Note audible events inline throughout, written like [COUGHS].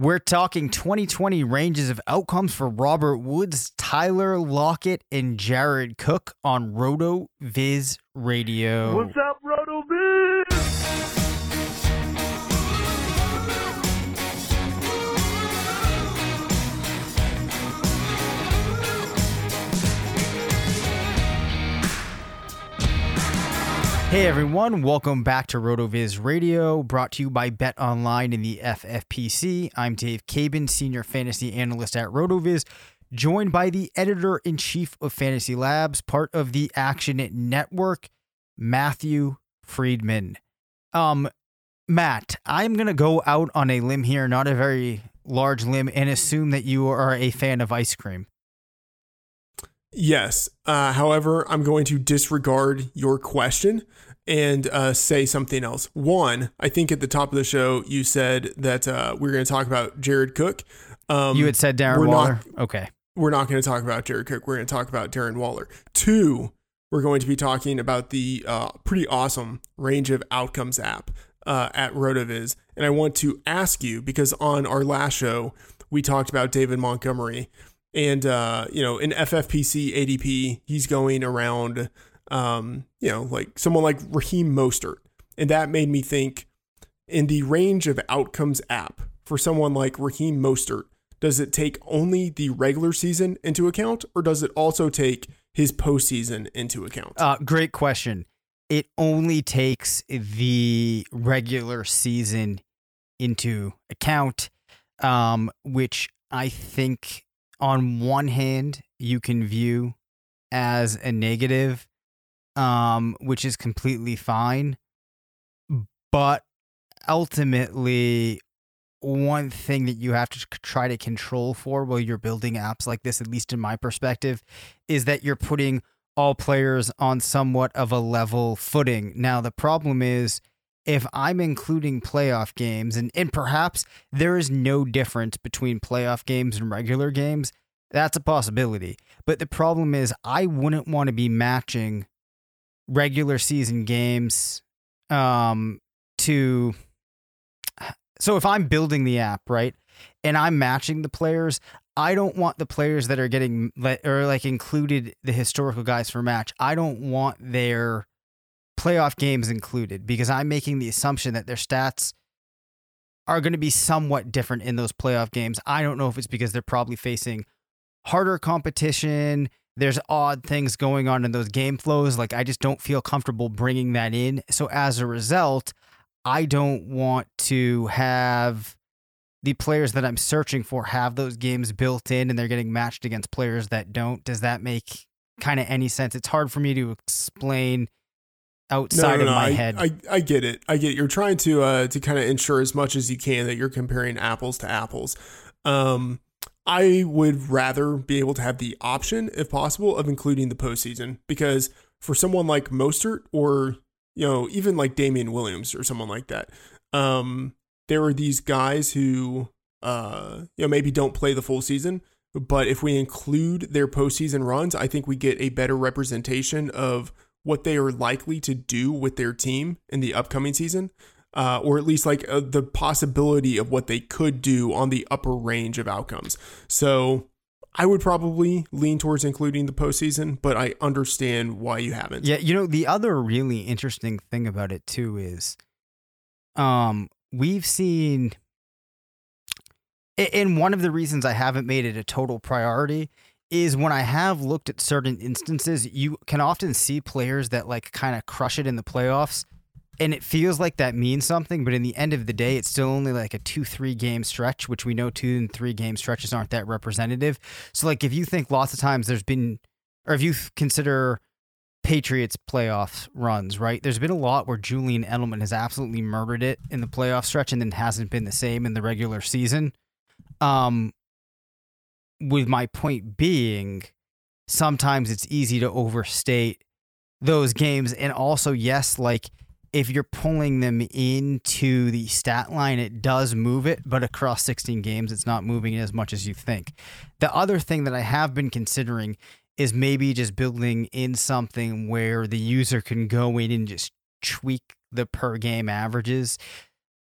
We're talking 2020 ranges of outcomes for Robert Woods, Tyler Lockett, and Jared Cook on Roto Viz Radio. What's up, Hey everyone, welcome back to RotoViz Radio, brought to you by Bet Online and the FFPC. I'm Dave Caban, Senior Fantasy Analyst at RotoViz, joined by the Editor in Chief of Fantasy Labs, part of the Action Network, Matthew Freedman. Um, Matt, I'm gonna go out on a limb here, not a very large limb, and assume that you are a fan of ice cream. Yes. Uh, however, I'm going to disregard your question and uh, say something else. One, I think at the top of the show you said that uh, we are going to talk about Jared Cook. Um, you had said Darren we're Waller. Not, okay. We're not going to talk about Jared Cook. We're going to talk about Darren Waller. Two, we're going to be talking about the uh, pretty awesome range of outcomes app uh, at RotoViz. And I want to ask you because on our last show we talked about David Montgomery and uh, you know, in FFPC ADP, he's going around, um, you know, like someone like Raheem Mostert, and that made me think, in the range of outcomes app for someone like Raheem Mostert, does it take only the regular season into account, or does it also take his postseason into account? Uh, great question. It only takes the regular season into account, um, which I think on one hand you can view as a negative um which is completely fine but ultimately one thing that you have to try to control for while you're building apps like this at least in my perspective is that you're putting all players on somewhat of a level footing. Now the problem is if I'm including playoff games, and, and perhaps there is no difference between playoff games and regular games, that's a possibility. But the problem is, I wouldn't want to be matching regular season games um, to. So if I'm building the app, right, and I'm matching the players, I don't want the players that are getting or like included the historical guys for match. I don't want their playoff games included because I'm making the assumption that their stats are going to be somewhat different in those playoff games. I don't know if it's because they're probably facing harder competition. There's odd things going on in those game flows. Like, I just don't feel comfortable bringing that in. So, as a result, I don't want to have the players that I'm searching for have those games built in and they're getting matched against players that don't. Does that make kind of any sense? It's hard for me to explain outside no, no, no, of my I, head. I, I get it. I get it. You're trying to uh, to kind of ensure as much as you can that you're comparing apples to apples. Um, I would rather be able to have the option, if possible, of including the postseason because for someone like Mostert or you know even like Damien Williams or someone like that, um, there are these guys who uh, you know maybe don't play the full season, but if we include their postseason runs, I think we get a better representation of what they are likely to do with their team in the upcoming season, uh, or at least like uh, the possibility of what they could do on the upper range of outcomes. So I would probably lean towards including the postseason, but I understand why you haven't. Yeah, you know the other really interesting thing about it too is, um, we've seen. And one of the reasons I haven't made it a total priority is when I have looked at certain instances, you can often see players that like kind of crush it in the playoffs. And it feels like that means something, but in the end of the day, it's still only like a two, three game stretch, which we know two and three game stretches aren't that representative. So, like, if you think lots of times there's been, or if you consider Patriots playoff runs, right? There's been a lot where Julian Edelman has absolutely murdered it in the playoff stretch and then hasn't been the same in the regular season. Um, with my point being, sometimes it's easy to overstate those games. And also, yes, like if you're pulling them into the stat line, it does move it, but across 16 games, it's not moving it as much as you think. The other thing that I have been considering is maybe just building in something where the user can go in and just tweak the per game averages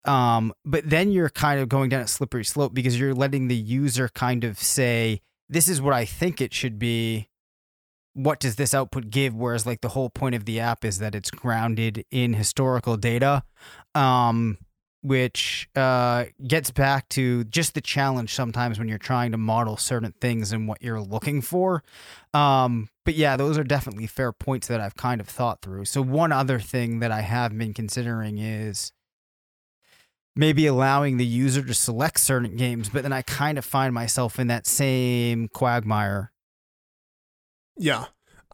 Um, but then you're kind of going down a slippery slope because you're letting the user kind of say, "This is what I think it should be." What does this output give? Whereas, like the whole point of the app is that it's grounded in historical data. Um, which uh, gets back to just the challenge sometimes when you're trying to model certain things and what you're looking for. Um, but yeah, those are definitely fair points that I've kind of thought through. So, one other thing that I have been considering is maybe allowing the user to select certain games, but then I kind of find myself in that same quagmire. Yeah.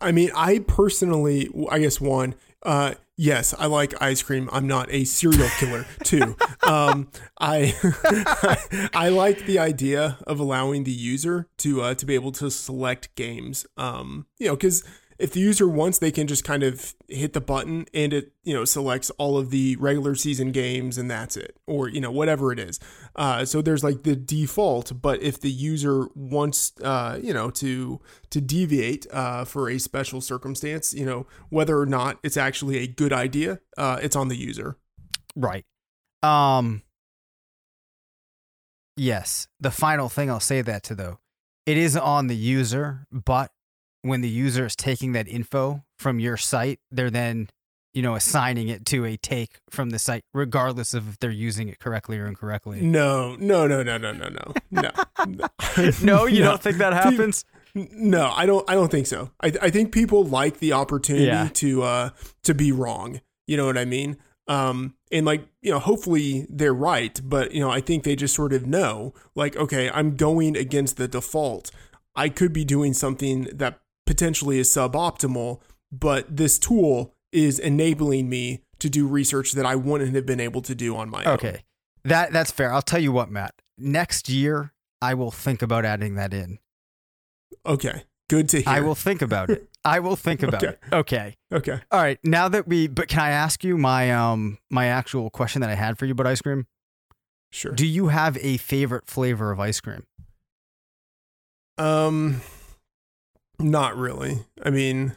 I mean, I personally, I guess one, uh, yes, I like ice cream. I'm not a serial killer. [LAUGHS] too. Um, I [LAUGHS] I like the idea of allowing the user to uh, to be able to select games. Um, you know, because if the user wants, they can just kind of hit the button and it, you know, selects all of the regular season games and that's it, or, you know, whatever it is. Uh, so there's like the default, but if the user wants, uh, you know, to, to deviate, uh, for a special circumstance, you know, whether or not it's actually a good idea, uh, it's on the user. Right. Um, yes. The final thing I'll say that to though, it is on the user, but when the user is taking that info from your site, they're then, you know, assigning it to a take from the site, regardless of if they're using it correctly or incorrectly. No, no, no, no, no, no, no, no. [LAUGHS] no, you no. don't think that happens? No, I don't. I don't think so. I, I think people like the opportunity yeah. to uh to be wrong. You know what I mean? Um, and like you know, hopefully they're right, but you know, I think they just sort of know, like, okay, I'm going against the default. I could be doing something that potentially is suboptimal, but this tool is enabling me to do research that I wouldn't have been able to do on my own. Okay. That that's fair. I'll tell you what, Matt. Next year I will think about adding that in. Okay. Good to hear. I will think about it. [LAUGHS] I will think about okay. it. Okay. Okay. All right. Now that we but can I ask you my um my actual question that I had for you about ice cream? Sure. Do you have a favorite flavor of ice cream? Um not really. I mean,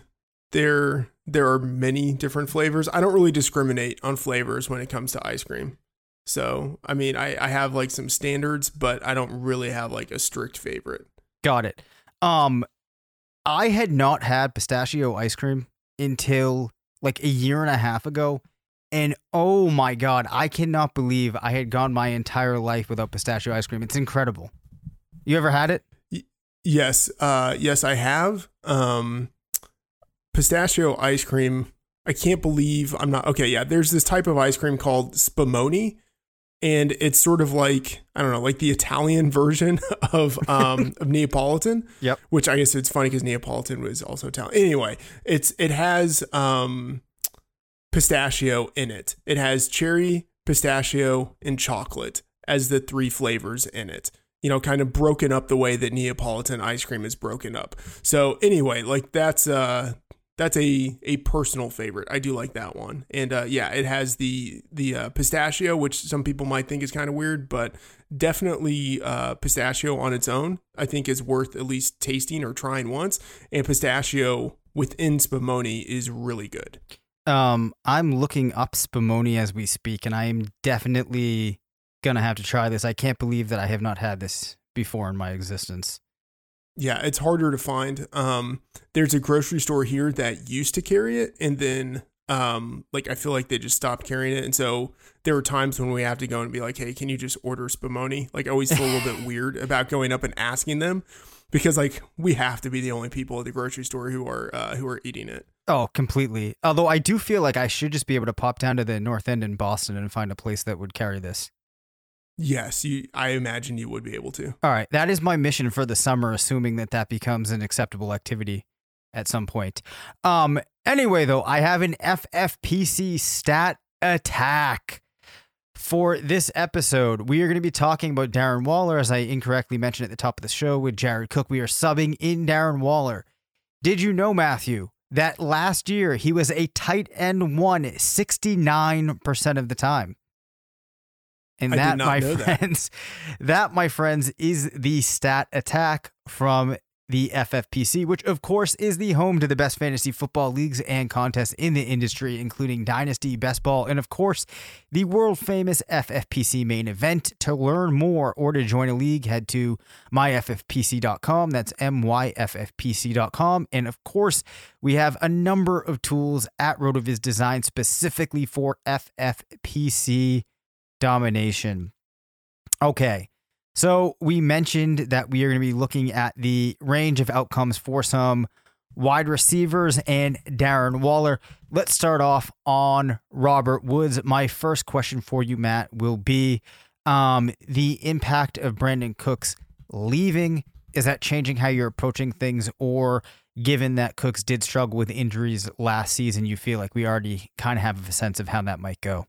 there there are many different flavors. I don't really discriminate on flavors when it comes to ice cream. So, I mean, I, I have like some standards, but I don't really have like a strict favorite. Got it. Um, I had not had pistachio ice cream until like a year and a half ago. And oh my God, I cannot believe I had gone my entire life without pistachio ice cream. It's incredible. You ever had it? Yes, uh, yes, I have. Um, pistachio ice cream. I can't believe I'm not okay. Yeah, there's this type of ice cream called spumoni, and it's sort of like I don't know, like the Italian [LAUGHS] version of um, [LAUGHS] of Neapolitan. Yep. Which I guess it's funny because Neapolitan was also Italian. Anyway, it's it has um, pistachio in it. It has cherry, pistachio, and chocolate as the three flavors in it you know, kind of broken up the way that Neapolitan ice cream is broken up. So anyway, like that's uh that's a a personal favorite. I do like that one, and uh, yeah, it has the the uh, pistachio, which some people might think is kind of weird, but definitely uh, pistachio on its own, I think is worth at least tasting or trying once. And pistachio within spumoni is really good. Um, I'm looking up spumoni as we speak, and I am definitely gonna have to try this. I can't believe that I have not had this before in my existence. Yeah, it's harder to find. Um, there's a grocery store here that used to carry it, and then um, like I feel like they just stopped carrying it, and so there were times when we have to go and be like, "Hey, can you just order spumoni?" Like I always feel a little bit [LAUGHS] weird about going up and asking them because like we have to be the only people at the grocery store who are uh, who are eating it. Oh, completely. Although I do feel like I should just be able to pop down to the North End in Boston and find a place that would carry this. Yes, you. I imagine you would be able to. All right, that is my mission for the summer, assuming that that becomes an acceptable activity at some point. Um. Anyway, though, I have an FFPC stat attack for this episode. We are going to be talking about Darren Waller, as I incorrectly mentioned at the top of the show with Jared Cook. We are subbing in Darren Waller. Did you know, Matthew, that last year he was a tight end one 69% of the time? And that, my friends, that. [LAUGHS] that, my friends, is the stat attack from the FFPC, which of course is the home to the best fantasy football leagues and contests in the industry, including Dynasty, Best Ball, and of course the world famous FFPC main event. To learn more or to join a league, head to myffpc.com. That's myffpc.com. And of course, we have a number of tools at RotoViz designed specifically for FFPC domination. Okay. So we mentioned that we are going to be looking at the range of outcomes for some wide receivers and Darren Waller. Let's start off on Robert Woods. My first question for you, Matt, will be um, the impact of Brandin Cooks leaving. Is that changing how you're approaching things, or given that Cooks did struggle with injuries last season, you feel like we already kind of have a sense of how that might go?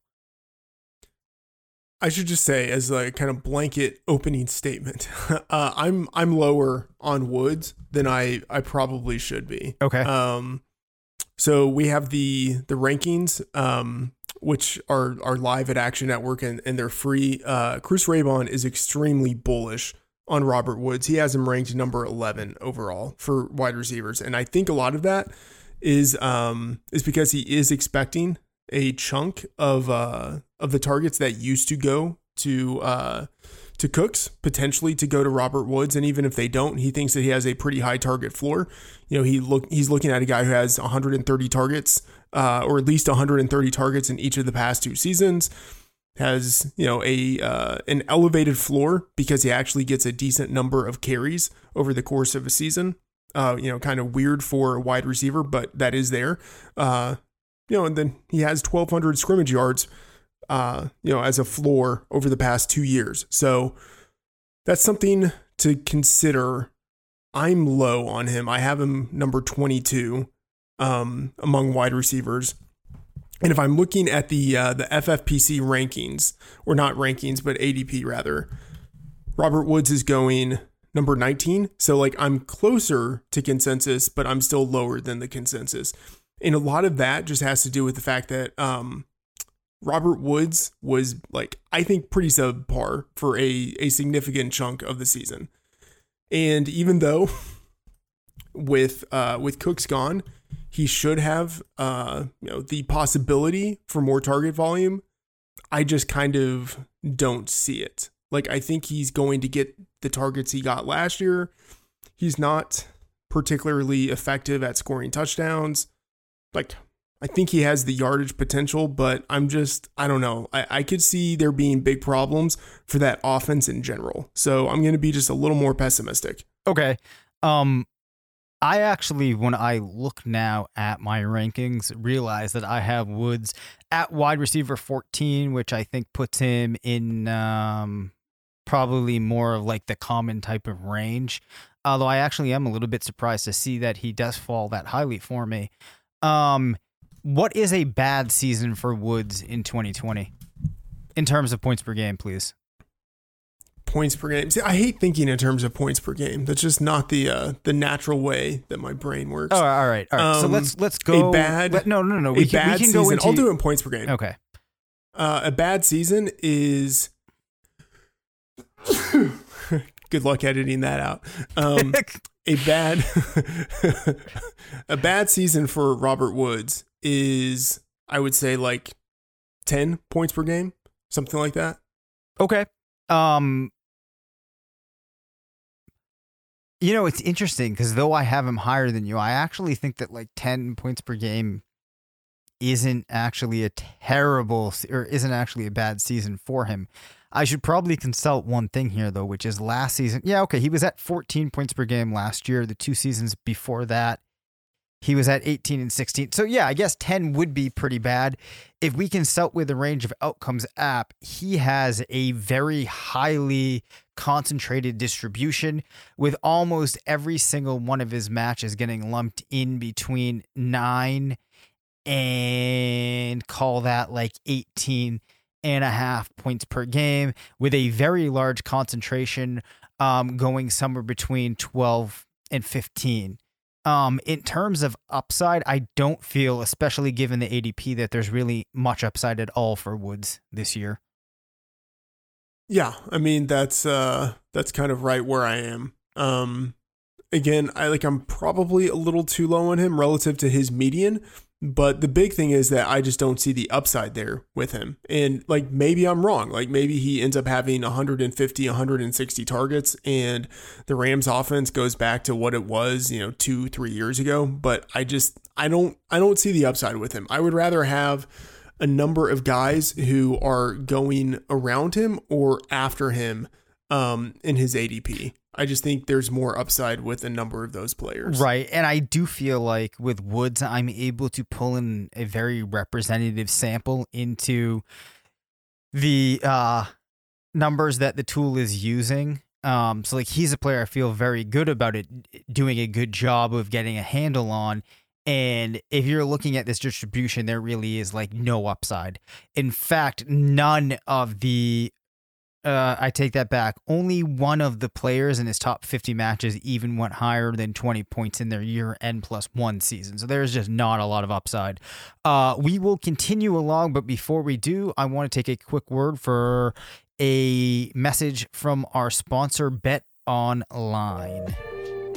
I should just say, as a kind of blanket opening statement, [LAUGHS] uh, I'm I'm lower on Woods than I I probably should be. Okay. Um, so we have the the rankings, um, which are are live at Action Network and, and they're free. Uh, Chris Raybon is extremely bullish on Robert Woods. He has him ranked number eleven overall for wide receivers, and I think a lot of that is um is because he is expecting a chunk of uh of the targets that used to go to uh to Cooks, potentially to go to Robert Woods, and even if they don't, he thinks that he has a pretty high target floor. You know, he look he's looking at a guy who has 130 targets, uh, or at least 130 targets in each of the past two seasons. Has you know a uh, an elevated floor because he actually gets a decent number of carries over the course of a season. Uh, you know, kind of weird for a wide receiver, but that is there. Uh, you know, and then he has 1,200 scrimmage yards, uh, you know, as a floor over the past two years. So that's something to consider. I'm low on him. I have him number 22 um, among wide receivers. And if I'm looking at the uh, the FFPC rankings, or not rankings, but ADP rather, Robert Woods is going number 19. So like I'm closer to consensus, but I'm still lower than the consensus. And a lot of that just has to do with the fact that um, Robert Woods was like I think pretty subpar for a a significant chunk of the season. And even though [LAUGHS] with uh, with Cooks gone, he should have uh, you know the possibility for more target volume. I just kind of don't see it. Like I think he's going to get the targets he got last year. He's not particularly effective at scoring touchdowns like I think he has the yardage potential, but I'm just I don't know. I, I could see there being big problems for that offense in general. So I'm gonna be just a little more pessimistic. Okay. Um I actually, when I look now at my rankings, realize that I have Woods at wide receiver 14, which I think puts him in um, probably more of like the common type of range. Although I actually am a little bit surprised to see that he does fall that highly for me. Um, what is a bad season for Woods in 2020 in terms of points per game, please? Points per game. See, I hate thinking in terms of points per game. That's just not the uh, the natural way that my brain works. Oh, all right, all right. Um, so let's let's go. A bad. Let, no, no, no. We a can, bad we can season. Into, I'll do it in points per game. Okay. Uh, a bad season is. [COUGHS] Good luck editing that out. Um, [LAUGHS] a bad [LAUGHS] a bad season for Robert Woods is I would say like 10 points per game, something like that. Okay. Um you know, it's interesting because though I have him higher than you, I actually think that like 10 points per game isn't actually a terrible or isn't actually a bad season for him. I should probably consult one thing here though, which is last season. Yeah, okay, he was at 14 points per game last year. The two seasons before that, he was at 18 and 16. So yeah, I guess 10 would be pretty bad. If we consult with the range of outcomes app, he has a very highly concentrated distribution with almost every single one of his matches getting lumped in between 9 and call that like 18 and a half points per game with a very large concentration um, going somewhere between 12 and 15. Um, in terms of upside, I don't feel, especially given the ADP, that there's really much upside at all for Woods this year. Yeah, I mean that's uh that's kind of right where I am. Um again, I like I'm probably a little too low on him relative to his median, but the big thing is that I just don't see the upside there with him. And like maybe I'm wrong. Like maybe he ends up having 150, 160 targets and the Rams offense goes back to what it was, you know, 2, 3 years ago, but I just I don't I don't see the upside with him. I would rather have a number of guys who are going around him or after him um, in his ADP. I just think there's more upside with a number of those players. Right. And I do feel like with Woods, I'm able to pull in a very representative sample into the uh, numbers that the tool is using. Um, so, like, he's a player I feel very good about it, doing a good job of getting a handle on. And if you're looking at this distribution, there really is like no upside. In fact, none of the uh, I take that back. Only one of the players in his top 50 matches even went higher than 20 points in their year end plus one season. So there's just not a lot of upside. Uh, we will continue along, but before we do, I want to take a quick word for a message from our sponsor, Bet Online.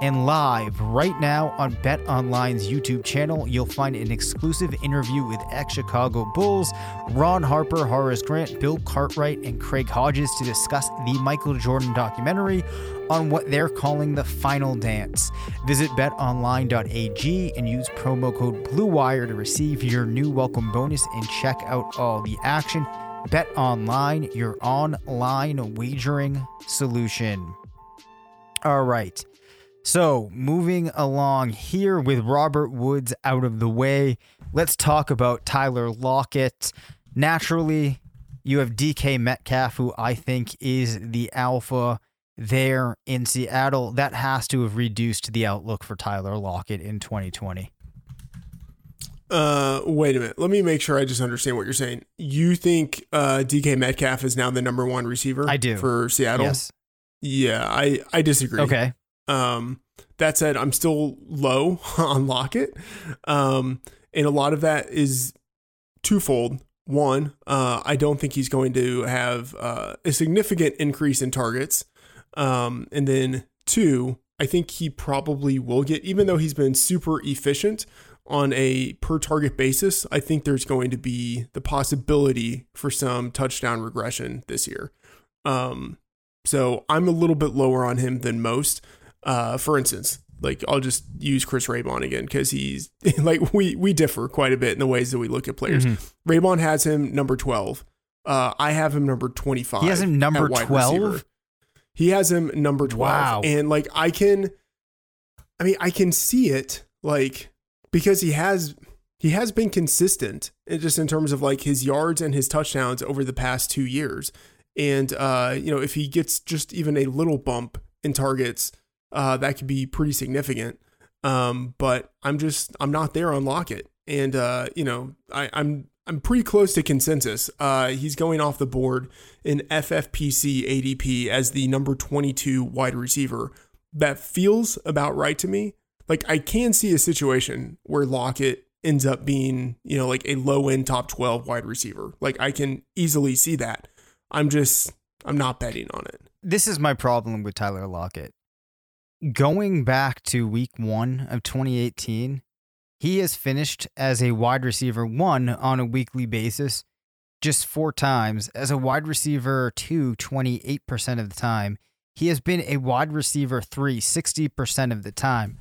And live right now on Bet Online's YouTube channel, you'll find an exclusive interview with ex Chicago Bulls, Ron Harper, Horace Grant, Bill Cartwright, and Craig Hodges to discuss the Michael Jordan documentary on what they're calling the final dance. Visit betonline.ag and use promo code BLUEWIRE to receive your new welcome bonus and check out all the action. Bet Online, your online wagering solution. All right. So, moving along here with Robert Woods out of the way, let's talk about Tyler Lockett. Naturally, you have DK Metcalf, who I think is the alpha there in Seattle. That has to have reduced the outlook for Tyler Lockett in 2020. Uh, wait a minute. Let me make sure I just understand what you're saying. You think uh, DK Metcalf is now the number one receiver? I do for Seattle. Yes. Yeah, I I disagree. Okay. Um, that said, I'm still low [LAUGHS] on Lockett. Um, and a lot of that is twofold. One, uh, I don't think he's going to have uh, a significant increase in targets. Um, and then two, I think he probably will get, even though he's been super efficient on a per target basis, I think there's going to be the possibility for some touchdown regression this year. Um, so I'm a little bit lower on him than most. Uh, for instance, like I'll just use Chris Raybon again because he's [LAUGHS] like we we differ quite a bit in the ways that we look at players. Mm-hmm. Raybon has him number twelve. Uh, I have him number twenty five. He has him number twelve. He has him number twelve. Wow. And like I can, I mean, I can see it like because he has he has been consistent just in terms of like his yards and his touchdowns over the past two years. And uh, you know, if he gets just even a little bump in targets uh, that could be pretty significant. Um, but I'm just I'm not there on Lockett, and uh, you know I, I'm I'm pretty close to consensus. Uh, he's going off the board in FFPC ADP as the number 22 wide receiver. That feels about right to me. Like I can see a situation where Lockett ends up being, you know, like a low end top 12 wide receiver. Like I can easily see that. I'm just I'm not betting on it. This is my problem with Tyler Lockett going back to week one of 2018, he has finished as a wide receiver one on a weekly basis just four times, as a wide receiver two, 28% of the time. He has been a wide receiver three, 60% of the time.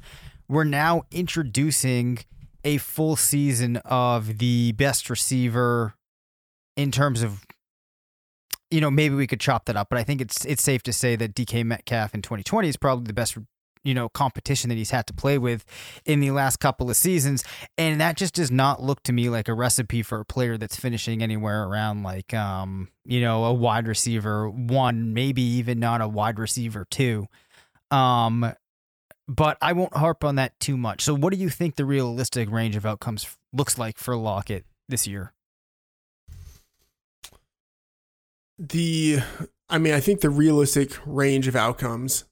We're now introducing a full season of the best receiver in terms of you know, maybe we could chop that up, but I think it's it's safe to say that DK Metcalf in 2020 is probably the best you know competition that he's had to play with in the last couple of seasons and that just does not look to me like a recipe for a player that's finishing anywhere around like um you know a wide receiver one maybe even not a wide receiver two um but I won't harp on that too much. So what do you think the realistic range of outcomes looks like for Lockett this year? The, I mean, I think the realistic range of outcomes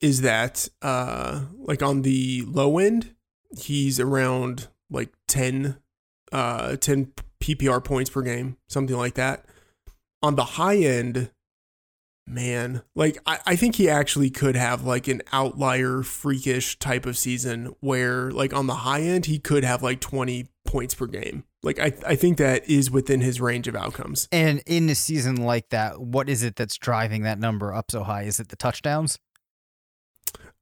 is that, uh, like on the low end, he's around like 10, uh, 10 PPR points per game, something like that. On the high end, man, like I, I think he actually could have like an outlier freakish type of season where like on the high end he could have like 20 points per game. Like I I think that is within his range of outcomes. And in a season like that, what is it that's driving that number up so high? Is it the touchdowns?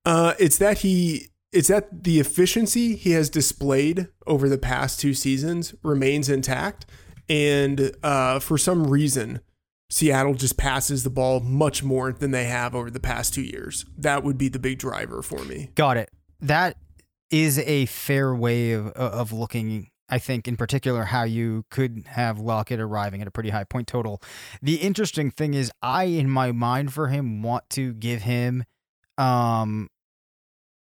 Uh it's that he it's that the efficiency he has displayed over the past two seasons remains intact and uh for some reason Seattle just passes the ball much more than they have over the past two years. That would be the big driver for me. Got it. That is a fair way of, of looking. I think, in particular, how you could have Lockett arriving at a pretty high point total. The interesting thing is, I, in my mind, for him, want to give him um,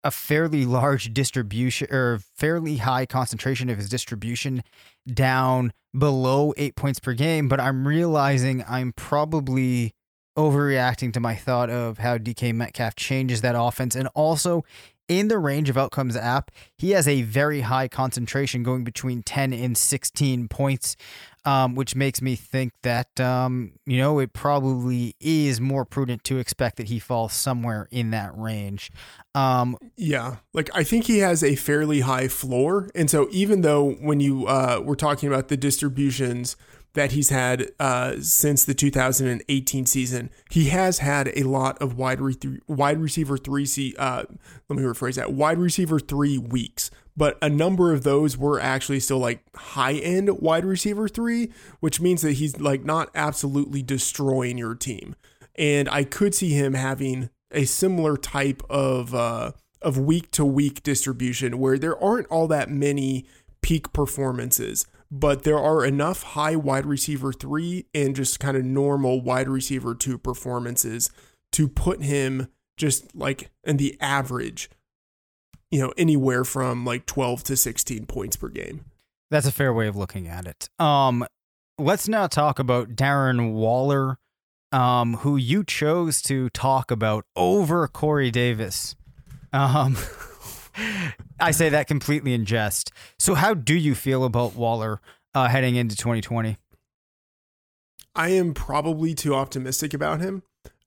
a fairly large distribution or fairly high concentration of his distribution down below eight points per game, but I'm realizing I'm probably overreacting to my thought of how DK Metcalf changes that offense. And also in the range of outcomes app, he has a very high concentration going between 10 and 16 points um, which makes me think that um, you know it probably is more prudent to expect that he falls somewhere in that range. Um, yeah, like I think he has a fairly high floor, and so even though when you uh, we're talking about the distributions that he's had uh, since the 2018 season. He has had a lot of wide re- wide receiver three. Uh, let me rephrase that: wide receiver three weeks but a number of those were actually still like high end wide receiver three, which means that he's like not absolutely destroying your team. And I could see him having a similar type of uh, of week to week distribution where there aren't all that many peak performances, but there are enough high wide receiver three and just kind of normal wide receiver two performances to put him just like in the average you know, anywhere from like 12 to 16 points per game. That's a fair way of looking at it. Um, let's now talk about Darren Waller, um, who you chose to talk about over Corey Davis. Um, [LAUGHS] I say that completely in jest. So, how do you feel about Waller uh, heading into 2020? I am probably too optimistic about him.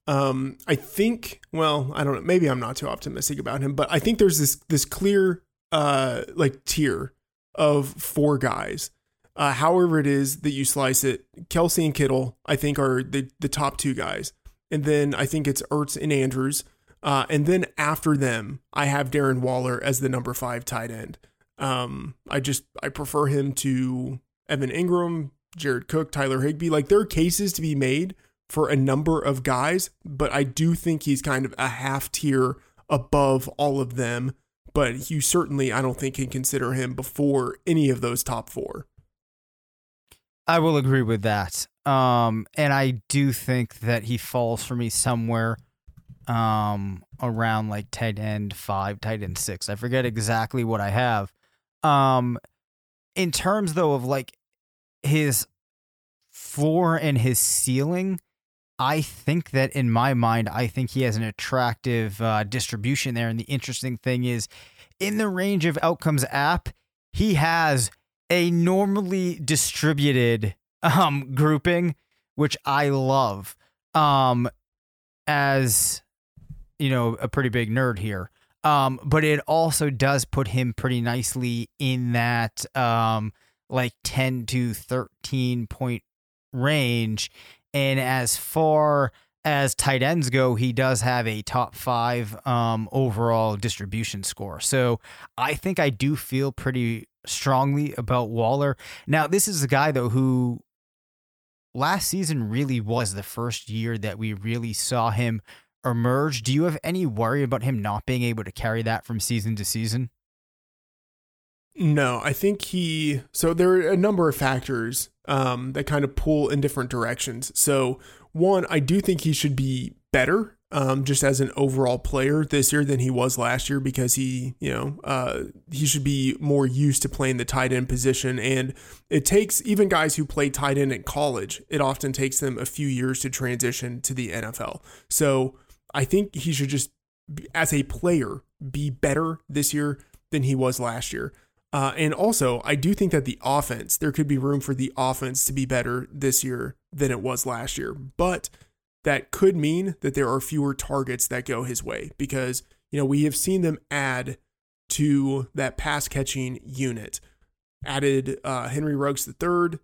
Um, I think, well, I don't know. Maybe I'm not too optimistic about him, but I think there's this this clear uh like tier of four guys. Uh, however it is that you slice it, Kelce and Kittle, I think are the the top two guys, and then I think it's Ertz and Andrews, uh, and then after them, I have Darren Waller as the number five tight end. Um, I just I prefer him to Evan Engram, Jared Cook, Tyler Higbee. Like there are cases to be made for a number of guys, but I do think he's kind of a half tier above all of them. But you certainly, I don't think, can consider him before any of those top four. I will agree with that. Um, and I do think that he falls for me somewhere um around like tight end five, tight end six. I forget exactly what I have. Um in terms though of like his floor and his ceiling, I think that in my mind, I think he has an attractive uh, distribution there. And the interesting thing is, in the range of outcomes app, he has a normally distributed um, grouping, which I love. Um, as you know, a pretty big nerd here. Um, but it also does put him pretty nicely in that um, like 10 to 13 point range and as far as tight ends go, he does have a top five um, overall distribution score. So I think I do feel pretty strongly about Waller. Now, this is a guy, though, who last season really was the first year that we really saw him emerge. Do you have any worry about him not being able to carry that from season to season? No, I think he. So there are a number of factors um, that kind of pull in different directions. So one, I do think he should be better um, just as an overall player this year than he was last year because he, you know, uh, he should be more used to playing the tight end position. And it takes even guys who play tight end in college, it often takes them a few years to transition to the NFL. So I think he should just, as a player, be better this year than he was last year. Uh, and also, I do think that the offense, there could be room for the offense to be better this year than it was last year. But that could mean that there are fewer targets that go his way because, you know, we have seen them add to that pass catching unit. Added uh, Henry Ruggs III.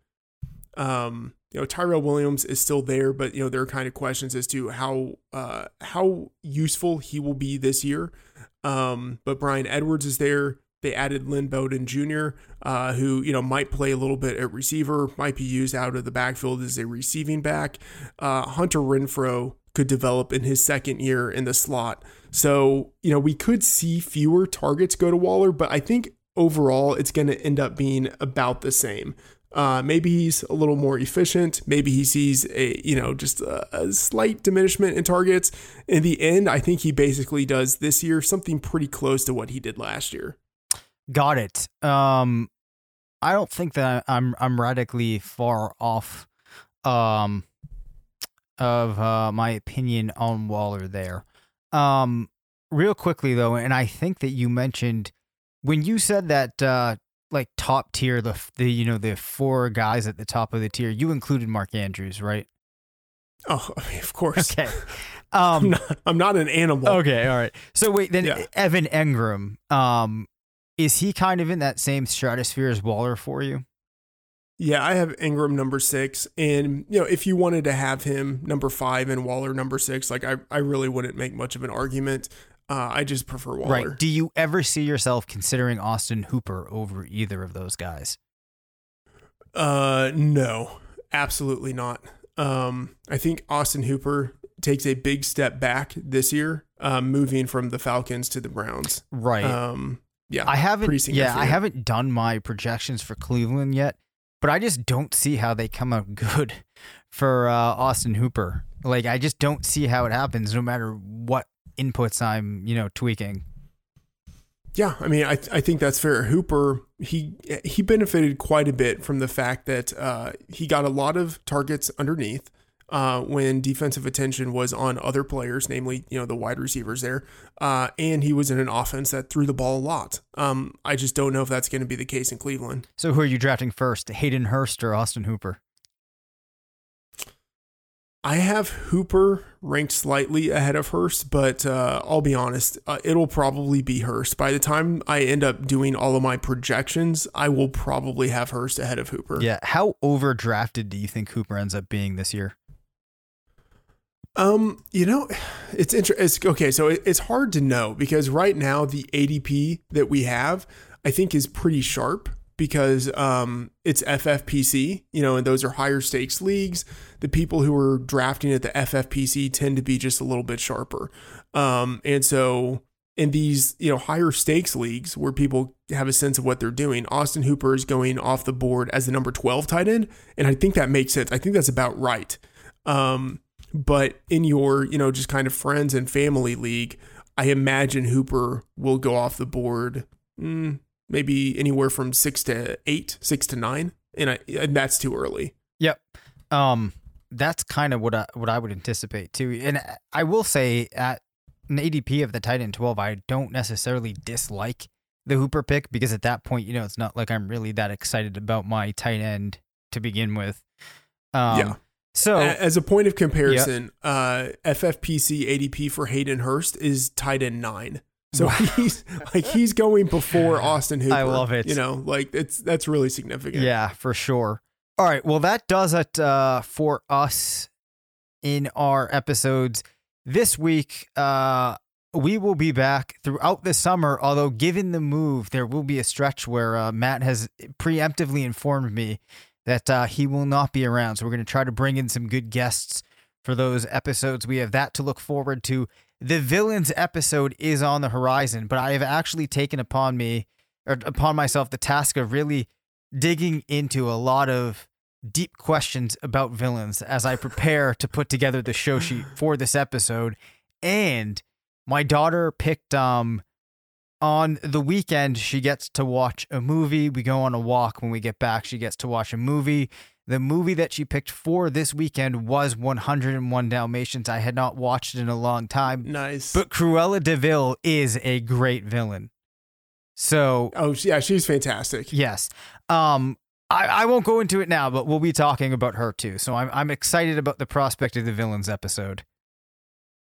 Um, you know, Tyrell Williams is still there, but you know there are kind of questions as to how uh, how useful he will be this year. Um, but Bryan Edwards is there. They added Lynn Bowden Jr., uh, who you know might play a little bit at receiver, might be used out of the backfield as a receiving back. Uh, Hunter Renfrow could develop in his second year in the slot, so you know we could see fewer targets go to Waller, but I think overall it's going to end up being about the same. Uh, maybe he's a little more efficient. Maybe he sees a you know just a, a, slight diminishment in targets. In the end, I think he basically does this year something pretty close to what he did last year. Got it. Um, I don't think that I'm I'm radically far off um of uh, my opinion on Waller there. Um, real quickly though, and I think that you mentioned when you said that uh, like top tier, the the you know the four guys at the top of the tier, you included Mark Andrews, right? Oh, I mean, of course. Okay. [LAUGHS] Um, I'm, not, I'm not an animal. Okay, all right. So wait, then Yeah. Evan Engram, um, is he kind of in that same stratosphere as Waller for you? Yeah, I have Engram number six, and you know, if you wanted to have him number five and Waller number six, like I, I really wouldn't make much of an argument. Uh, I just prefer Waller. Right. Do you ever see yourself considering Austin Hooper over either of those guys? Uh, no, absolutely not. Um, I think Austin Hooper takes a big step back this year, um, moving from the Falcons to the Browns. Right. Um, yeah, I haven't. Yeah, I haven't done my projections for Cleveland yet, but I just don't see how they come out [LAUGHS] good for uh, Austin Hooper. Like, I just don't see how it happens, no matter what inputs I'm, you know, tweaking. Yeah, I mean, I I think that's fair. Hooper he he benefited quite a bit from the fact that uh, he got a lot of targets underneath uh, when defensive attention was on other players, namely you know the wide receivers there, uh, and he was in an offense that threw the ball a lot. Um, I just don't know if that's going to be the case in Cleveland. So, who are you drafting first, Hayden Hurst or Austin Hooper? I have Hooper ranked slightly ahead of Hurst, but uh, I'll be honest, uh, it'll probably be Hurst. By the time I end up doing all of my projections, I will probably have Hurst ahead of Hooper. Yeah. How overdrafted do you think Hooper ends up being this year? Um, you know, it's interesting. Okay, so it, it's hard to know because right now the ADP that we have, I think, is pretty sharp because um, it's FFPC, you know, and those are higher stakes leagues. The people who are drafting at the FFPC tend to be just a little bit sharper. Um, and so in these, you know, higher stakes leagues where people have a sense of what they're doing, Austin Hooper is going off the board as the number 12 tight end. And I think that makes sense. I think that's about right. Um, but in your, you know, just kind of friends and family league, I imagine Hooper will go off the board mm, maybe anywhere from six to eight, six to nine, and, I, and that's too early. Yep. Um, that's kind of what I, what I would anticipate too. And I will say at an ADP of the tight end 12, I don't necessarily dislike the Hooper pick because at that point, you know, it's not like I'm really that excited about my tight end to begin with. Um, Yeah. So As a point of comparison, uh, FFPC ADP for Hayden Hurst is tight end nine. So Wow. he's like he's going before [LAUGHS] Austin Hooper. I love it. You know, like it's that's really significant. Yeah, for sure. All right. Well, that does it uh, for us in our episodes this week. Uh, we will be back throughout the summer. Although, given the move, there will be a stretch where uh, Matt has preemptively informed me that uh, he will not be around. So we're going to try to bring in some good guests for those episodes. We have that to look forward to. The villains episode is on the horizon, but I have actually taken upon me or upon myself the task of really digging into a lot of deep questions about villains as I prepare to put together the show sheet for this episode. And my daughter picked um on the weekend she gets to watch a movie. We go on a walk when we get back. She gets to watch a movie. The movie that she picked for this weekend was 101 Dalmatians. I had not watched it in a long time, Nice. but Cruella de Vil is a great villain. So, oh yeah, she's fantastic. yes. Um I, I won't go into it now, but we'll be talking about her too. So I'm I'm excited about the prospect of the villains episode.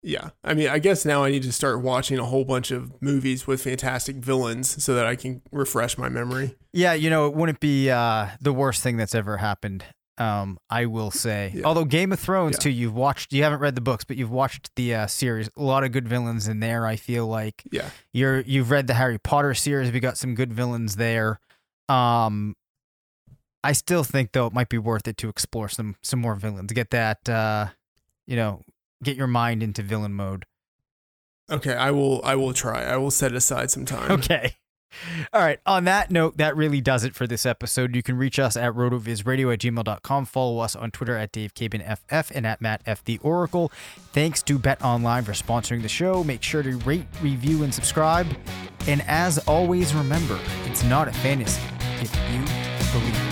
Yeah. I mean, I guess now I need to start watching a whole bunch of movies with fantastic villains so that I can refresh my memory. Yeah, you know, it wouldn't be uh, the worst thing that's ever happened. Um, I will say. Yeah. Although Game of Thrones Yeah. too, you've watched. You haven't read the books, but you've watched the uh, series. A lot of good villains in there. I feel like Yeah. you're you've read the Harry Potter series. We got some good villains there. Um, I still think though it might be worth it to explore some some more villains. Get that, uh, you know, get your mind into villain mode. Okay, I will I will try. I will set aside some time. Okay. [LAUGHS] All right. On that note, that really does it for this episode. You can reach us at rotovizradio at gmail.com. Follow us on Twitter at DaveCabanFF and at Matt F. The Oracle. Thanks to Bet Online for sponsoring the show. Make sure to rate, review, and subscribe. And as always, remember, it's not a fantasy if you believe